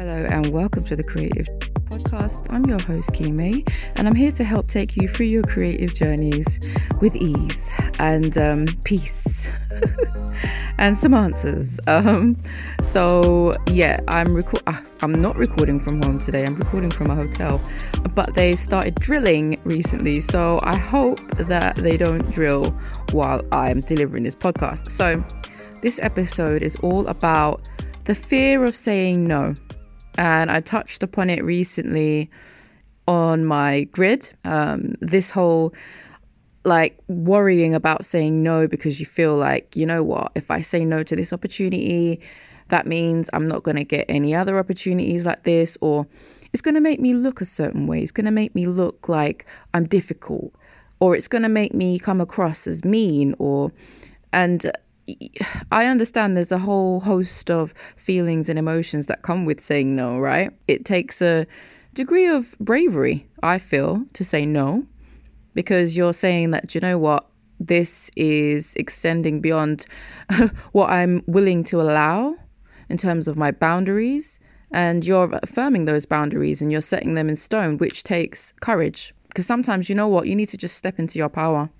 Hello and welcome to the Creative Podcast. I'm your host, Kei Maye, and I'm here to help take you through your creative journeys with ease and um, peace and some answers. Um, so yeah, I'm record. Uh, I'm not recording from home today. I'm recording from a hotel, but they've started drilling recently, so I hope that they don't drill while I'm delivering this podcast. So this episode is all about the fear of saying no and I touched upon it recently on my grid. Um, this whole like worrying about saying no because you feel like, you know what, if I say no to this opportunity, that means I'm not going to get any other opportunities like this, or it's going to make me look a certain way. It's going to make me look like I'm difficult, or it's going to make me come across as mean, or, and I understand there's a whole host of feelings and emotions that come with saying no, right? It takes a degree of bravery, I feel, to say no, because you're saying that, you know what, this is extending beyond what I'm willing to allow in terms of my boundaries. And you're affirming those boundaries and you're setting them in stone, which takes courage. Because sometimes, you know what, you need to just step into your power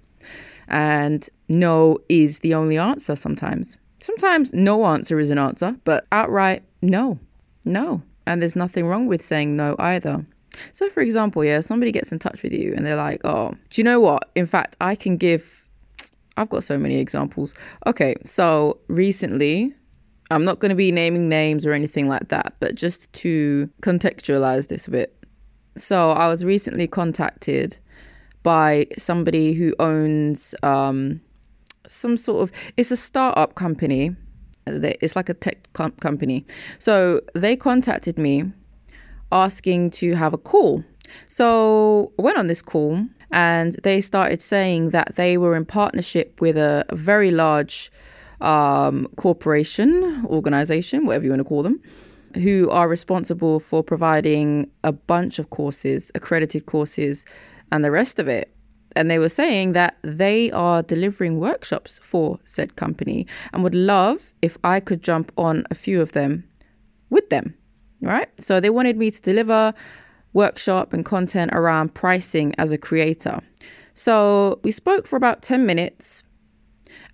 and no is the only answer sometimes. Sometimes no answer is an answer, but outright no, no. And there's nothing wrong with saying no either. So, for example, yeah, somebody gets in touch with you and they're like, oh, do you know what? In fact, I can give, I've got so many examples. Okay, so recently, I'm not going to be naming names or anything like that, but just to contextualize this a bit. So, I was recently contacted by somebody who owns um, some sort of it's a startup company. It's like a tech com- company. So they contacted me asking to have a call. So I went on this call and they started saying that they were in partnership with a, a very large um, corporation, organization, whatever you want to call them, who are responsible for providing a bunch of courses, accredited courses and the rest of it. And they were saying that they are delivering workshops for said company and would love if I could jump on a few of them with them. Right. So they wanted me to deliver workshop and content around pricing as a creator. So we spoke for about 10 minutes.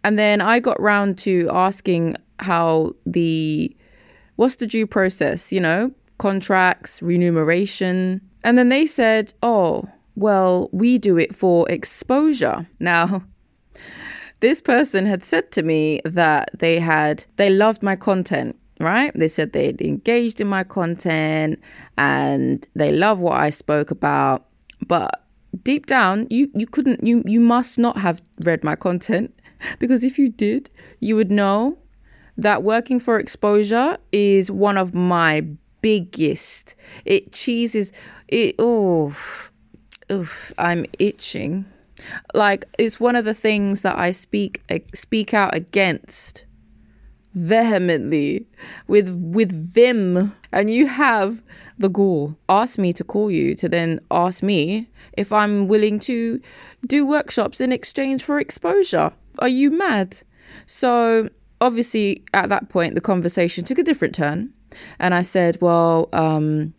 And then I got round to asking how the what's the due process, you know, contracts, remuneration. And then they said, oh, well, we do it for exposure. Now, this person had said to me that they had, they loved my content, right? They said they'd engaged in my content and they love what I spoke about. But deep down, you, you couldn't, you, you must not have read my content because if you did, you would know that working for exposure is one of my biggest. It cheeses, it, oh, oof, I'm itching. Like it's one of the things that I speak speak out against vehemently with with vim and you have the gall ask me to call you to then ask me if I'm willing to do workshops in exchange for exposure. Are you mad? So obviously at that point the conversation took a different turn and I said, well, um,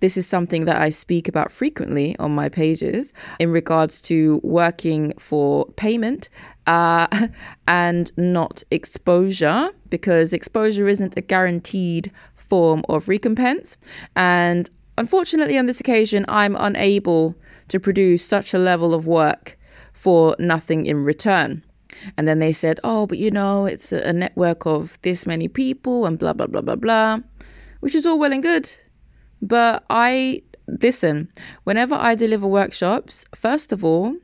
this is something that I speak about frequently on my pages in regards to working for payment uh, and not exposure, because exposure isn't a guaranteed form of recompense. And unfortunately, on this occasion, I'm unable to produce such a level of work for nothing in return. And then they said, oh, but you know, it's a network of this many people and blah, blah, blah, blah, blah, which is all well and good. But I listen, whenever I deliver workshops, first of all,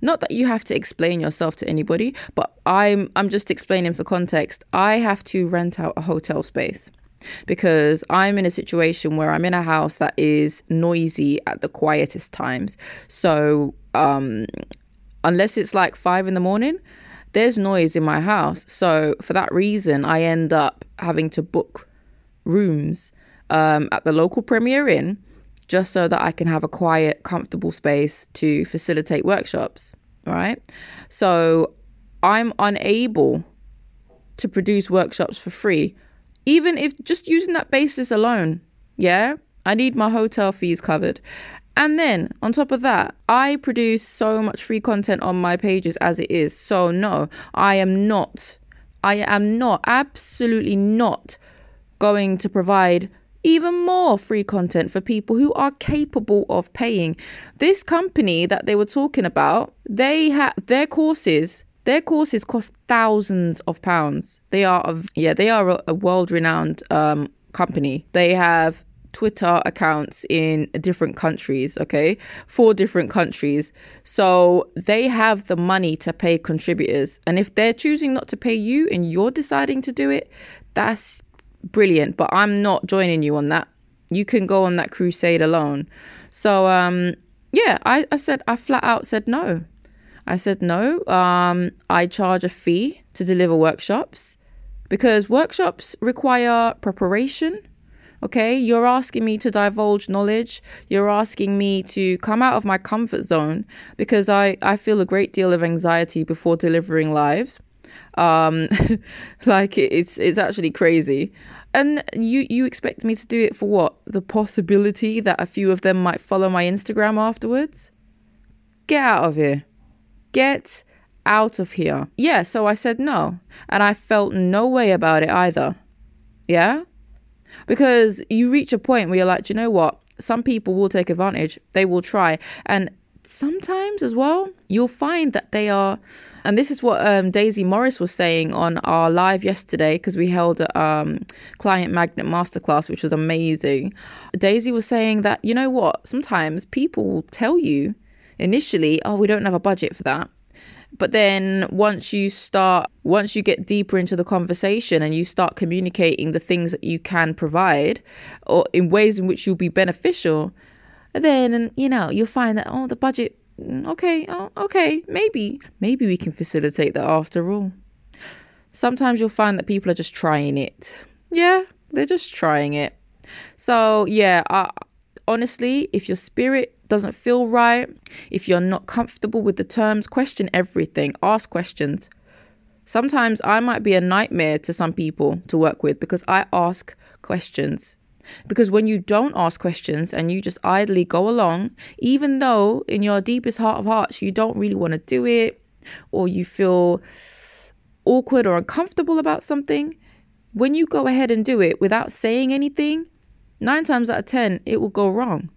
not that you have to explain yourself to anybody, but I'm I'm just explaining for context. I have to rent out a hotel space because I'm in a situation where I'm in a house that is noisy at the quietest times. So, um, unless it's like five in the morning, there's noise in my house. So, for that reason, I end up having to book rooms um, at the local Premier Inn just so that I can have a quiet, comfortable space to facilitate workshops, right? So I'm unable to produce workshops for free even if just using that basis alone, yeah, I need my hotel fees covered. And then on top of that, I produce so much free content on my pages as it is. So, no, I am not, I am not, absolutely not going to provide even more free content for people who are capable of paying. This company that they were talking about, they have their courses. Their courses cost thousands of pounds. They are, a, yeah, they are a, a world-renowned um, company. They have Twitter accounts in different countries, okay? Four different countries. So they have the money to pay contributors. And if they're choosing not to pay you and you're deciding to do it, that's brilliant. But I'm not joining you on that. You can go on that crusade alone. So, um, yeah, I, I said, I flat out said no. I said no. Um, I charge a fee to deliver workshops because workshops require preparation Okay, you're asking me to divulge knowledge. You're asking me to come out of my comfort zone because I, I feel a great deal of anxiety before delivering lives. Um, like it's it's actually crazy. And you you expect me to do it for what? The possibility that a few of them might follow my Instagram afterwards? Get out of here. Get out of here. Yeah, so I said no. And I felt no way about it either. Yeah? because you reach a point where you're like, you know what? Some people will take advantage. They will try. And sometimes as well, you'll find that they are, and this is what um, Daisy Morris was saying on our live yesterday because we held a um, client magnet masterclass, which was amazing. Daisy was saying that, you know what? Sometimes people tell you initially, oh, we don't have a budget for that. But then once you start, once you get deeper into the conversation and you start communicating the things that you can provide or in ways in which you'll be beneficial, then, you know, you'll find that, oh, the budget, Mm, okay, oh, okay, maybe, maybe we can facilitate that after all. Sometimes you'll find that people are just trying it. Yeah, they're just trying it. So, yeah, I, honestly, if your spirit doesn't feel right, if you're not comfortable with the terms, question everything, ask questions. Sometimes I might be a nightmare to some people to work with because I ask questions. Because when you don't ask questions and you just idly go along, even though in your deepest heart of hearts you don't really want to do it or you feel awkward or uncomfortable about something, when you go ahead and do it without saying anything, nine times out of ten, it will go wrong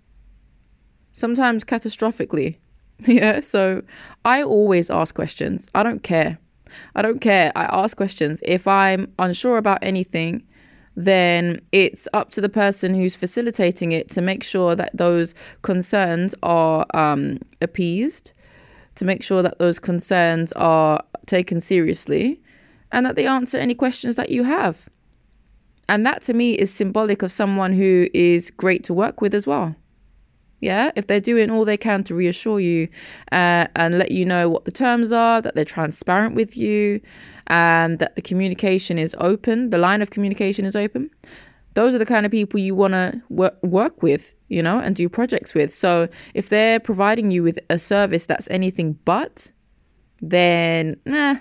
sometimes catastrophically. Yeah, so I always ask questions. I don't care. I don't care. I ask questions. If I'm unsure about anything, then it's up to the person who's facilitating it to make sure that those concerns are um, appeased, to make sure that those concerns are taken seriously, and that they answer any questions that you have. And that to me is symbolic of someone who is great to work with as well. Yeah, if they're doing all they can to reassure you uh, and let you know what the terms are, that they're transparent with you, and that the communication is open, the line of communication is open, those are the kind of people you want to work, work with, you know, and do projects with. So if they're providing you with a service that's anything but, then, nah,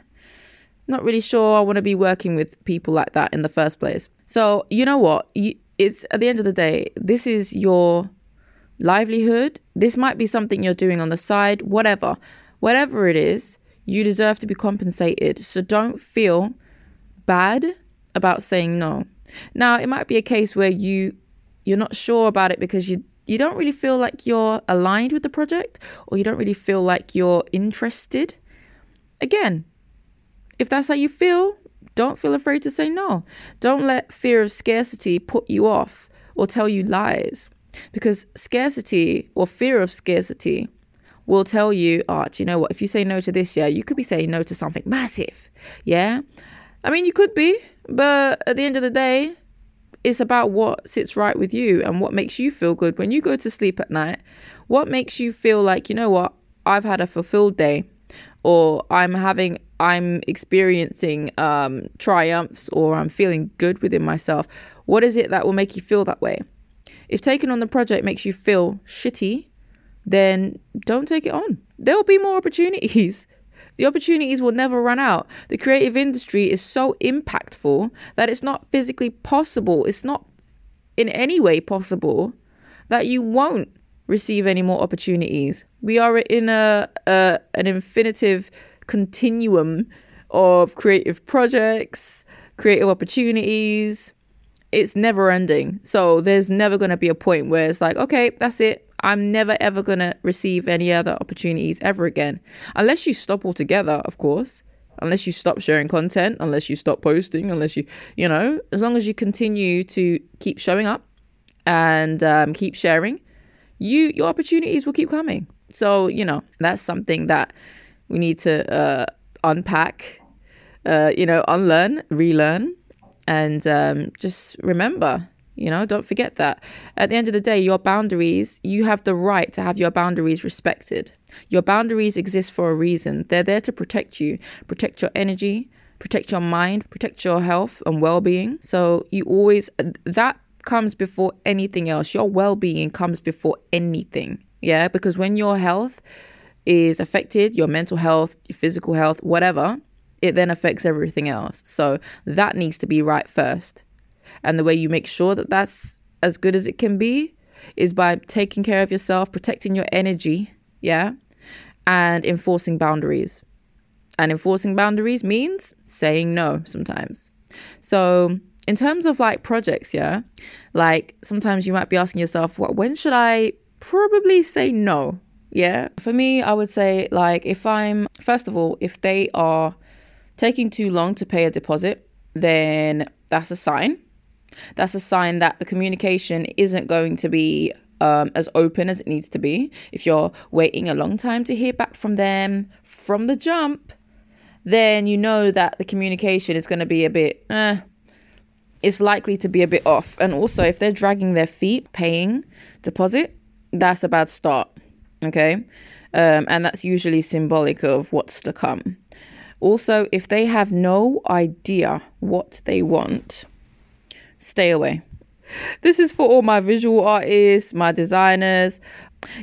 not really sure I want to be working with people like that in the first place. So, you know what? it's at the end of the day, this is your livelihood. This might be something you're doing on the side, whatever. Whatever it is, you deserve to be compensated. So don't feel bad about saying no. Now, it might be a case where you you're not sure about it because you you don't really feel like you're aligned with the project or you don't really feel like you're interested. Again, if that's how you feel, don't feel afraid to say no. Don't let fear of scarcity put you off or tell you lies. Because scarcity or fear of scarcity will tell you, oh, do you know what? If you say no to this, yeah, you could be saying no to something massive. Yeah. I mean, you could be, but at the end of the day, it's about what sits right with you and what makes you feel good when you go to sleep at night. What makes you feel like, you know what? I've had a fulfilled day or I'm having I'm experiencing um triumphs or I'm feeling good within myself. What is it that will make you feel that way? If taking on the project makes you feel shitty, then don't take it on. There'll be more opportunities. The opportunities will never run out. The creative industry is so impactful that it's not physically possible, it's not in any way possible that you won't receive any more opportunities. We are in a, a an infinitive continuum of creative projects, creative opportunities. It's never ending. So there's never going to be a point where it's like, okay, that's it. I'm never ever going to receive any other opportunities ever again. Unless you stop altogether, of course. Unless you stop sharing content, unless you stop posting, unless you, you know, as long as you continue to keep showing up and um, keep sharing, you your opportunities will keep coming. So you know that's something that we need to uh, unpack, uh, you know, unlearn, relearn, and um, just remember. You know, don't forget that. At the end of the day, your boundaries, you have the right to have your boundaries respected. Your boundaries exist for a reason. They're there to protect you, protect your energy, protect your mind, protect your health and well being. So you always, that comes before anything else. Your well being comes before anything. Yeah. Because when your health is affected, your mental health, your physical health, whatever, it then affects everything else. So that needs to be right first. And the way you make sure that that's as good as it can be is by taking care of yourself, protecting your energy. Yeah. And enforcing boundaries. And enforcing boundaries means saying no sometimes. So in terms of like projects, yeah, like sometimes you might be asking yourself, what when should I probably say no? Yeah. For me, I would say like if I'm first of all, if they are taking too long to pay a deposit, then that's a sign. That's a sign that the communication isn't going to be um, as open as it needs to be. If you're waiting a long time to hear back from them from the jump, then you know that the communication is going to be a bit, eh, it's likely to be a bit off. And also, if they're dragging their feet paying deposit, that's a bad start. Okay. Um, and that's usually symbolic of what's to come. Also, if they have no idea what they want, stay away. This is for all my visual artists, my designers.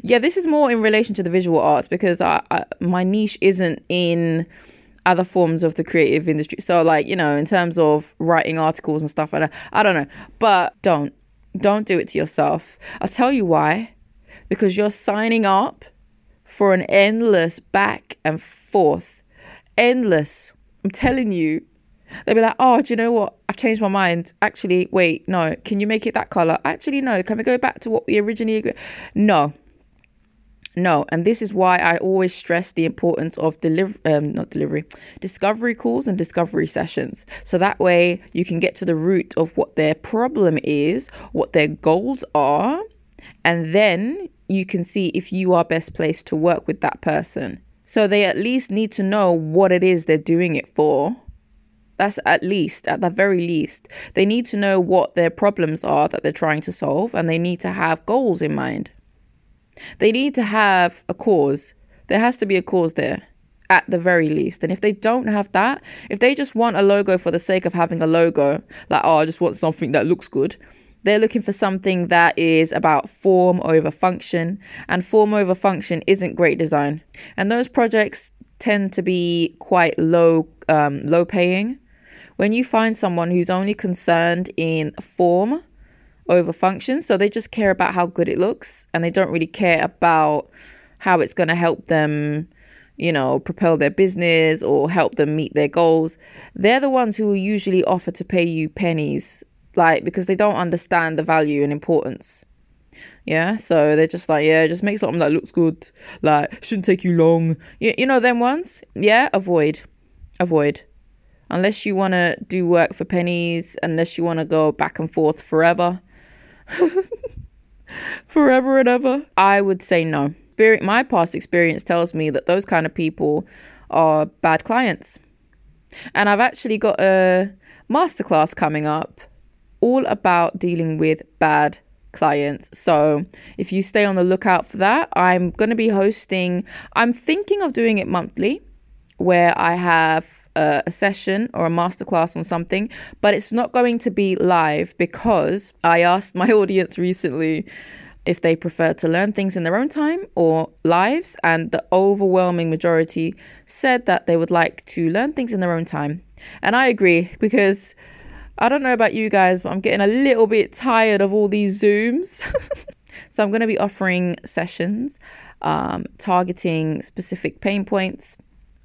Yeah, this is more in relation to the visual arts because I, I my niche isn't in other forms of the creative industry. So, like, you know, in terms of writing articles and stuff like that, I don't know. But don't, don't do it to yourself. I'll tell you why. Because you're signing up for an endless back and forth. Endless. I'm telling you. They'll be like, oh, do you know what? I've changed my mind. Actually, wait, no. Can you make it that color? Actually, no. Can we go back to what we originally agreed? No no, and this is why I always stress the importance of deliver, um, not delivery, discovery calls and discovery sessions. So that way you can get to the root of what their problem is, what their goals are, and then you can see if you are best placed to work with that person. So they at least need to know what it is they're doing it for. That's at least, at the very least. They need to know what their problems are that they're trying to solve, and they need to have goals in mind. They need to have a cause. There has to be a cause there at the very least. And if they don't have that, if they just want a logo for the sake of having a logo, like, oh, I just want something that looks good, they're looking for something that is about form over function. And form over function isn't great design. And those projects tend to be quite low, um, low paying. When you find someone who's only concerned in form, over function. So they just care about how good it looks and they don't really care about how it's going to help them, you know, propel their business or help them meet their goals. They're the ones who will usually offer to pay you pennies, like because they don't understand the value and importance. Yeah, so they're just like, yeah, just make something that looks good, like shouldn't take you long. You, you know them ones? Yeah, avoid, avoid unless you want to do work for pennies, unless you want to go back and forth forever, forever and ever, I would say no. My past experience tells me that those kind of people are bad clients. And I've actually got a masterclass coming up all about dealing with bad clients. So if you stay on the lookout for that, I'm going to be hosting, I'm thinking of doing it monthly where I have a, a session or a masterclass on something, but it's not going to be live because I asked my audience recently if they prefer to learn things in their own time or lives. And the overwhelming majority said that they would like to learn things in their own time. And I agree because I don't know about you guys, but I'm getting a little bit tired of all these Zooms. so I'm going to be offering sessions um, targeting specific pain points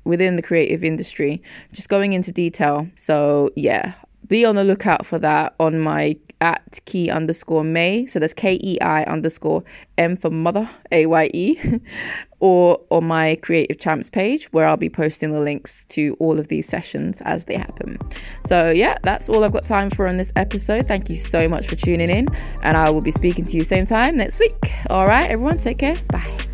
within the creative industry, just going into detail. So, yeah, be on the lookout for that on my at Kei underscore Maye. So that's K E I underscore M for mother, A Y E, or on my Creative Champs page where I'll be posting the links to all of these sessions as they happen. So, yeah, that's all I've got time for on this episode. Thank you so much for tuning in, and I will be speaking to you same time next week. All right, everyone, take care. Bye.